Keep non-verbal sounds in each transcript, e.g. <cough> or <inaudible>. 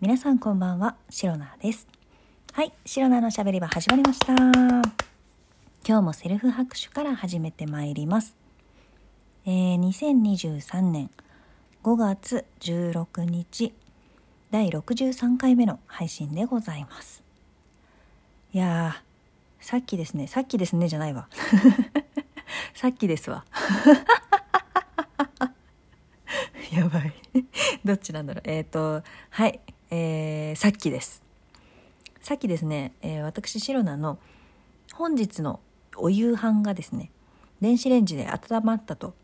皆さんこんばんは、シロナです。はい、シロナのしゃべり場始まりました。今日もセルフ拍手から始めてまいります。えー、2023年5月16日、第63回目の配信でございます。いやー、さっきですね、さっきですねじゃないわ。<laughs> さっきですわ。<laughs> やばいどっちなんだろうえっ、ー、とはいえー、さっきです。さっきですね、えー、私シロナの本日のお夕飯がですね電子レンジで温まったと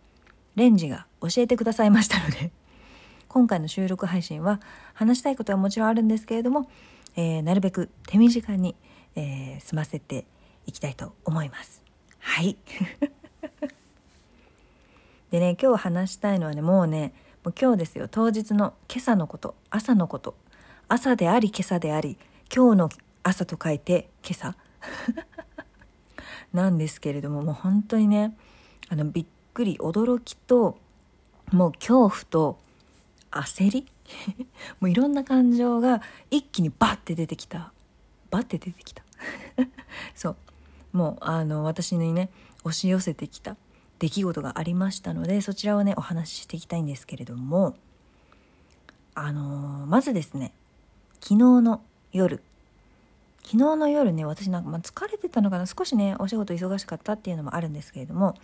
レンジが教えてくださいましたので今回の収録配信は話したいことはもちろんあるんですけれども、えー、なるべく手短に、えー、済ませていきたいと思います。はい。<laughs> でね今日話したいのはねもうねもう今日ですよ。当日の今朝のこと朝のこと。朝であり今朝であり今日の朝と書いて今朝。<laughs> なんですけれどももう本当にねあのびっくり驚きともう恐怖と焦り？<laughs> もういろんな感情が一気にバッて出てきた。バッて出てきた。<laughs> そう。もうあの私にね押し寄せてきた。出来事がありましたのでそちらをねお話ししていきたいんですけれどもあのー、まずですね昨日の夜。昨日の夜ね私なんか、ま、疲れてたのかな。少しねお仕事忙しかったっていうのもあるんですけれども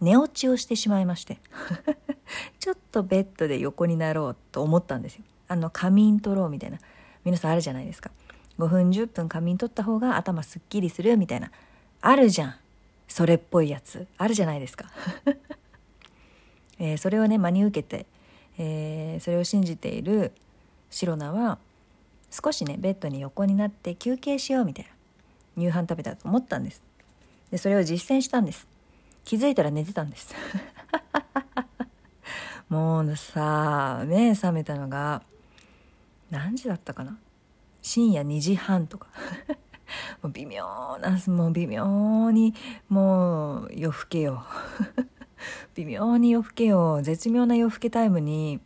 寝落ちをしてしまいまして。<laughs> ちょっとベッドで横になろうと思ったんですよ。あの仮眠取ろうみたいな。皆さんあるじゃないですか。5分10分仮眠取った方が頭すっきりするみたいな。あるじゃん。それっぽいやつ。あるじゃないですか、<laughs> え、それをね真に受けて、えー、それを信じているシロナは少しねベッドに横になって休憩しようみたいな。夕飯食べたと思ったんです。でそれを実践したんです。気づいたら寝てたんです。<laughs> もうさ目覚めたのが何時だったかな？深夜2時半とか。<laughs> もう微妙なもう微妙にもう夜更けよ <laughs> 微妙に夜更けよ絶妙な夜更けタイムに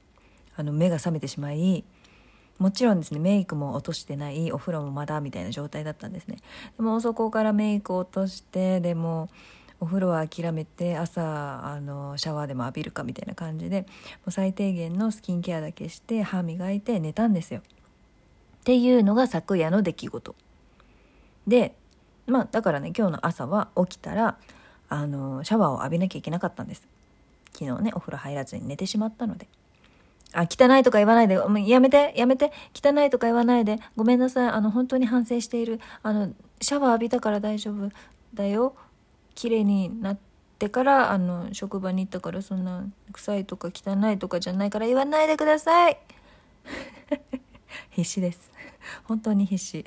あの目が覚めてしまいもちろんですねメイクも落としてないお風呂もまだみたいな状態だったんですね。でもそこからメイク落としてでもお風呂は諦めて朝あのシャワーでも浴びるかみたいな感じでもう最低限のスキンケアだけして歯磨いて寝たんですよ。っていうのが昨夜の出来事。でまあだからね今日の朝は起きたらあのシャワーを浴びなきゃいけなかったんです。昨日ねお風呂入らずに寝てしまったので。あ汚いとか言わないでやめてやめて。汚いとか言わないで。ごめんなさい。あの本当に反省している。あのシャワー浴びたから大丈夫。だよ。綺麗になってからあの職場に行ったからそんな臭いとか汚いとかじゃないから言わないでください。<laughs> 必死です。本当に必死。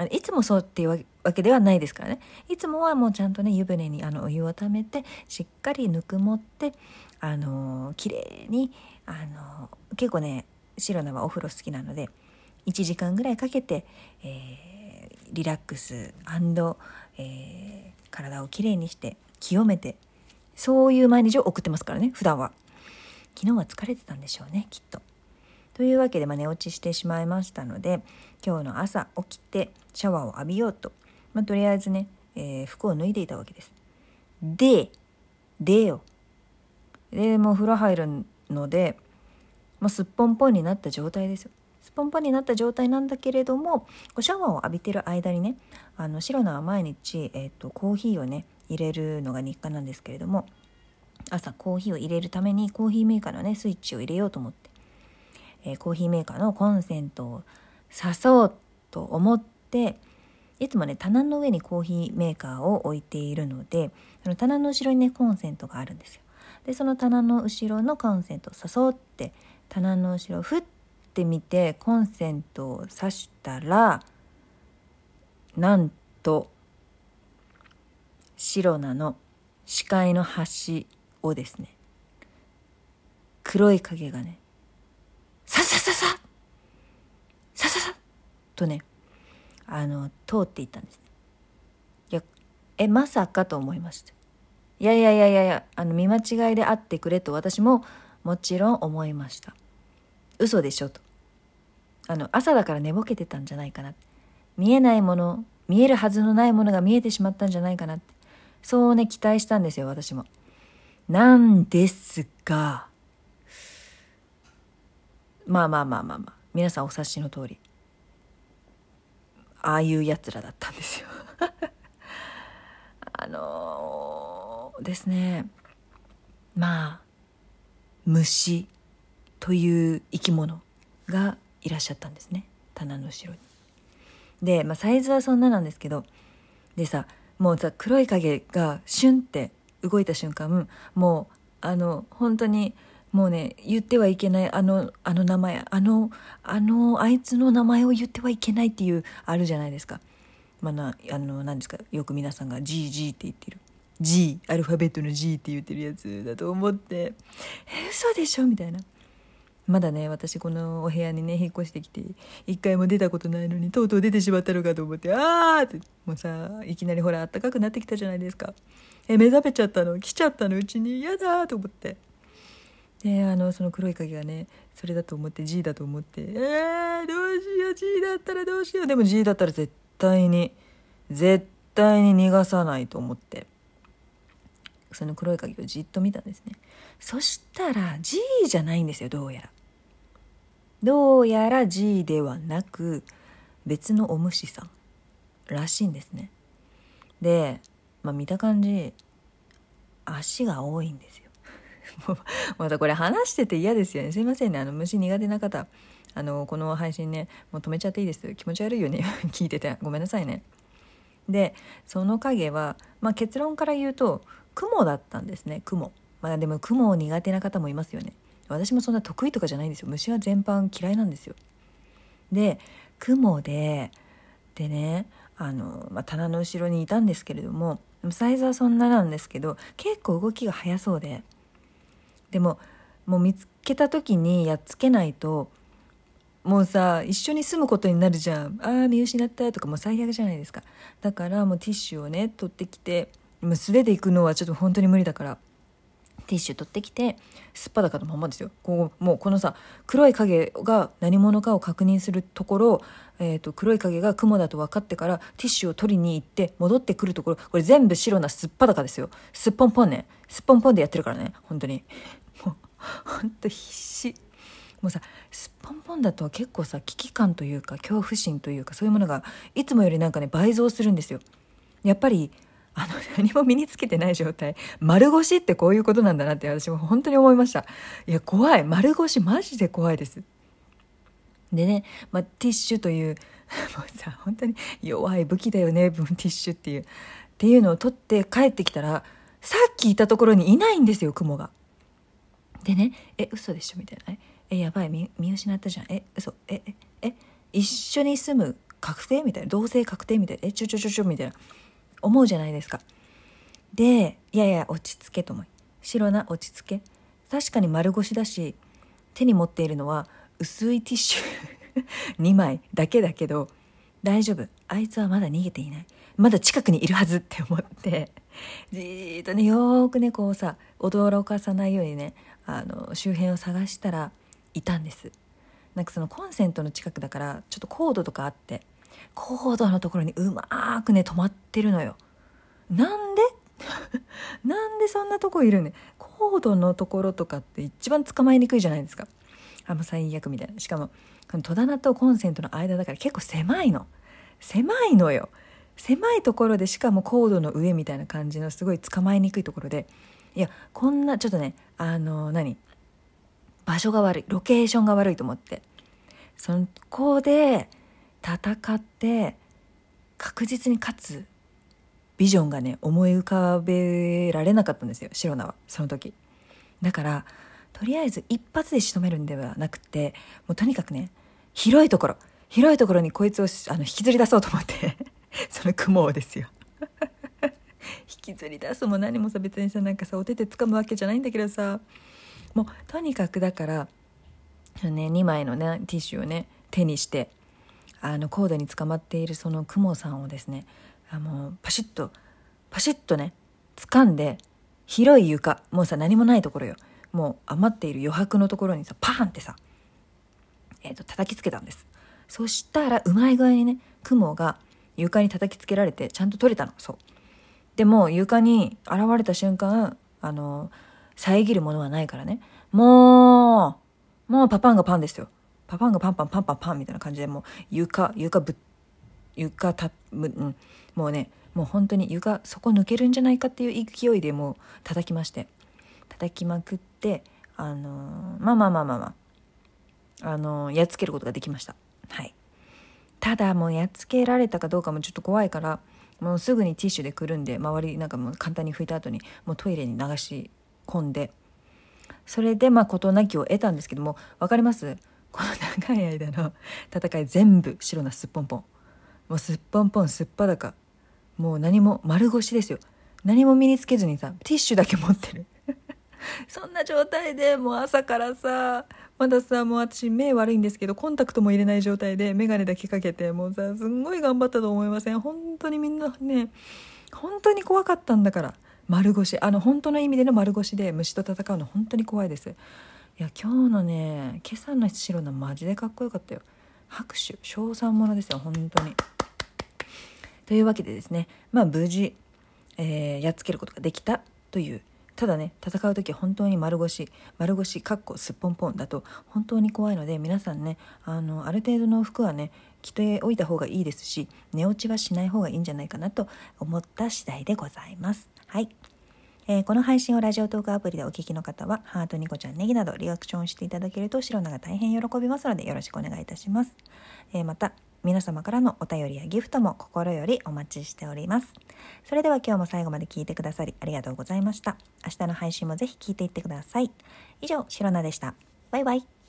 あのいつもそうっていうわけではないですからねいつもはもうちゃんとね湯船にあのお湯をためてしっかりぬくもってあの綺麗にあの結構ね白菜はお風呂好きなので1時間ぐらいかけて、えー、リラックス、えー、体をきれいにして清めてそういう毎日を送ってますからね普段は昨日は疲れてたんでしょうねきっと。というわけで、まあ、寝落ちしてしまいましたので今日の朝起きてシャワーを浴びようと、まあ、とりあえずね、えー、服を脱いでいたわけです。で、でよ。で、もう風呂入るので、まあ、すっぽんぽんになった状態ですよ。すっぽんぽんになった状態なんだけれどもシャワーを浴びてる間にねあの白菜は毎日、えーと、コーヒーをね入れるのが日課なんですけれども朝コーヒーを入れるためにコーヒーメーカーのねスイッチを入れようと思って、えー、コーヒーメーカーのコンセントを刺そうと思っていつもね棚の上にコーヒーメーカーを置いているのでその棚の後ろにねコンセントがあるんですよ。でその棚の後ろのコンセントを誘って棚の後ろをふってみてコンセントを挿したらなんと白菜の視界の端をですね黒い影がねささささ。さささ。とねあの通っていったんですいやえまさかと思いましたいやいやいやいやいやあの見間違いであってくれと私ももちろん思いました。嘘でしょと。あの朝だから寝ぼけてたんじゃないかな見えないもの見えるはずのないものが見えてしまったんじゃないかなって。そうね期待したんですよ私も。なんですがまあまあまあまあまあ。皆さんお察しの通り。ああいうやつらだったんですよ。<laughs> あのー、ですね。まあ虫という生き物がいらっしゃったんですね。棚の後ろに。で、まあ、サイズはそんななんですけど。でさもうさ黒い影がシュンって動いた瞬間もうあの本当にもうね言ってはいけないあのあの名前あのあのあいつの名前を言ってはいけないっていうあるじゃないですか。まあ、なあの何ですかよく皆さんが GG って言ってる。G アルファベットの G って言ってるやつだと思って。え嘘でしょ？みたいな。まだね私このお部屋にね引っ越してきて一回も出たことないのにとうとう出てしまったのかと思ってああってもうさいきなりほらあったかくなってきたじゃないですか。え目覚めちゃったの？来ちゃったの？うちに？嫌だと思って。であのその黒い影がねそれだと思って G だと思ってえー、どうしよう G だったらどうしよう。でも G だったら絶対に絶対に逃がさないと思って。その黒い影をじっと見たんですね。そしたら G じゃないんですよどうやら。どうやら G ではなく別のお虫さんらしいんですね。で、まあ、見た感じ足が多いんですよ。<laughs> もうまたこれ話してて嫌ですよね。すいませんね。あの虫苦手な方あのこの配信ねもう止めちゃっていいです。気持ち悪いよね。<laughs> 聞いてて。ごめんなさいね。でその影は、まあ、結論から言うと雲だったんですね。雲。まあでも雲苦手な方もいますよね。私もそんな得意とかじゃないんですよ。虫は全般嫌いなんですよ。で雲ででねあの、まあ、棚の後ろにいたんですけれどもサイズはそんななんですけど結構動きが速そうで。でももう見つけた時にやっつけないともうさ一緒に住むことになるじゃん。ああ見失ったとかもう最悪じゃないですか。だからもうティッシュをね取ってきてもう素手で行くのはちょっと本当に無理だからティッシュ取ってきてすっぱだかのままですよ。こうもうこのさ黒い影が何者かを確認するところ、えーと、黒い影が雲だと分かってからティッシュを取りに行って戻ってくるところ。これ全部白なすっぱだかですよ。すっぽんぽんね。すっぽんぽんでやってるからね。本当に。もうほんと必死。もうさすっぽんぽんだと結構さ危機感というか恐怖心というかそういうものがいつもよりなんかね倍増するんですよ。やっぱりあの何も身につけてない状態。丸腰ってこういうことなんだなって私も本当に思いました。いや怖い。丸腰マジで怖いです。でね、まあ、ティッシュというもうさ本当に弱い武器だよね。ティッシュっていう。っていうのを取って帰ってきたらさっきいたところにいないんですよ雲が。でね「え嘘でしょ」みたいな「えやばい見失ったじゃん。え嘘。えええ一緒に住む確定?」みたいな「同棲確定?」みたいな「えちょちょちょちょ」みたいな。思うじゃないですか。でいやいや落ち着けと思い。白な落ち着け。確かに丸腰だし手に持っているのは薄いティッシュ。<laughs> 2枚。だけだけど大丈夫。あいつはまだ逃げていない。まだ近くにいるはずって思って。じーっとねよーくねこうさ驚かさないようにねあの周辺を探したらいたんです。なんかそのコンセントの近くだからちょっとコードとかあってコードのところにうまくね止まってるのよ。なんで？<laughs> なんでそんなとこいるねコードのところとかって一番捕まえにくいじゃないですか。あもう最悪みたいな。しかも戸棚とコンセントの間だから結構狭いの。狭いのよ。狭いところでしかもコードの上みたいな感じのすごい捕まえにくいところでいやこんなちょっとねあの何場所が悪いロケーションが悪いと思って。そこで戦って確実に勝つビジョンがね思い浮かべられなかったんですよシロナはその時。だからとりあえず一発で仕留めるんではなくてもうとにかくね広いところ広いところにこいつをあの引きずり出そうと思って <laughs> その雲をですよ。<laughs> 引きずり出すも何もさ別にさなんかさお手手掴むわけじゃないんだけどさ。もうとにかくだからね2枚のねティッシュをね手にしてあのコードに捕まっているその雲さんをですねあのパシッとパシッとね掴んで広い床もうさ何もないところよ。もう余っている余白のところにさパーンってさ、えーと、叩きつけたんです。そしたらうまい具合にね雲が床に叩きつけられてちゃんと取れたの。そう。でも床に現れた瞬間あの遮るものはないからね。もうもうパパンがパンですよ。パパンがパンパンパンパンパンみたいな感じでもう床床ぶ床た、うん、もうねもう本当に床そこ抜けるんじゃないかっていう勢いでもう叩きまして。叩きまくってあのー、まあまあまあまあまあ。あのー、やっつけることができました。はい。ただもうやっつけられたかどうかもちょっと怖いからもうすぐにティッシュでくるんで周りなんかもう簡単に拭いた後にもうトイレに流し込んでそれでまあ事なきを得たんですけども分かります？この長い間の戦い全部白なすっぽんぽん。もうすっぽんぽんすっぱだか。もう何も丸腰ですよ。何も身につけずにさティッシュだけ持ってる。<laughs> そんな状態でもう朝からさまださもう私目悪いんですけどコンタクトも入れない状態で眼鏡だけかけてもうさすんごい頑張ったと思いません。本当にみんなね本当に怖かったんだから。丸腰。あの本当の意味での丸腰で虫と戦うの本当に怖いです。いや今日のね今朝の白のマジでかっこよかったよ。拍手。称賛ものですよ本当に。というわけでですねまあ無事、えー、やっつけることができたというただね戦う時は本当に丸腰丸腰かっこすっぽんぽんだと本当に怖いので皆さんねあのある程度の服はね着ておいた方がいいですし寝落ちはしない方がいいんじゃないかなと思った次第でございます。はいえー、この配信をラジオトークアプリでお聴きの方は、ハート、ニコちゃん、ネギなどリアクションしていただけると、白菜が大変喜びますので、よろしくお願いいたします。えー、また、皆様からのお便りやギフトも心よりお待ちしております。それでは今日も最後まで聞いてくださりありがとうございました。明日の配信もぜひ聞いていってください。以上、シロナでした。バイバイ。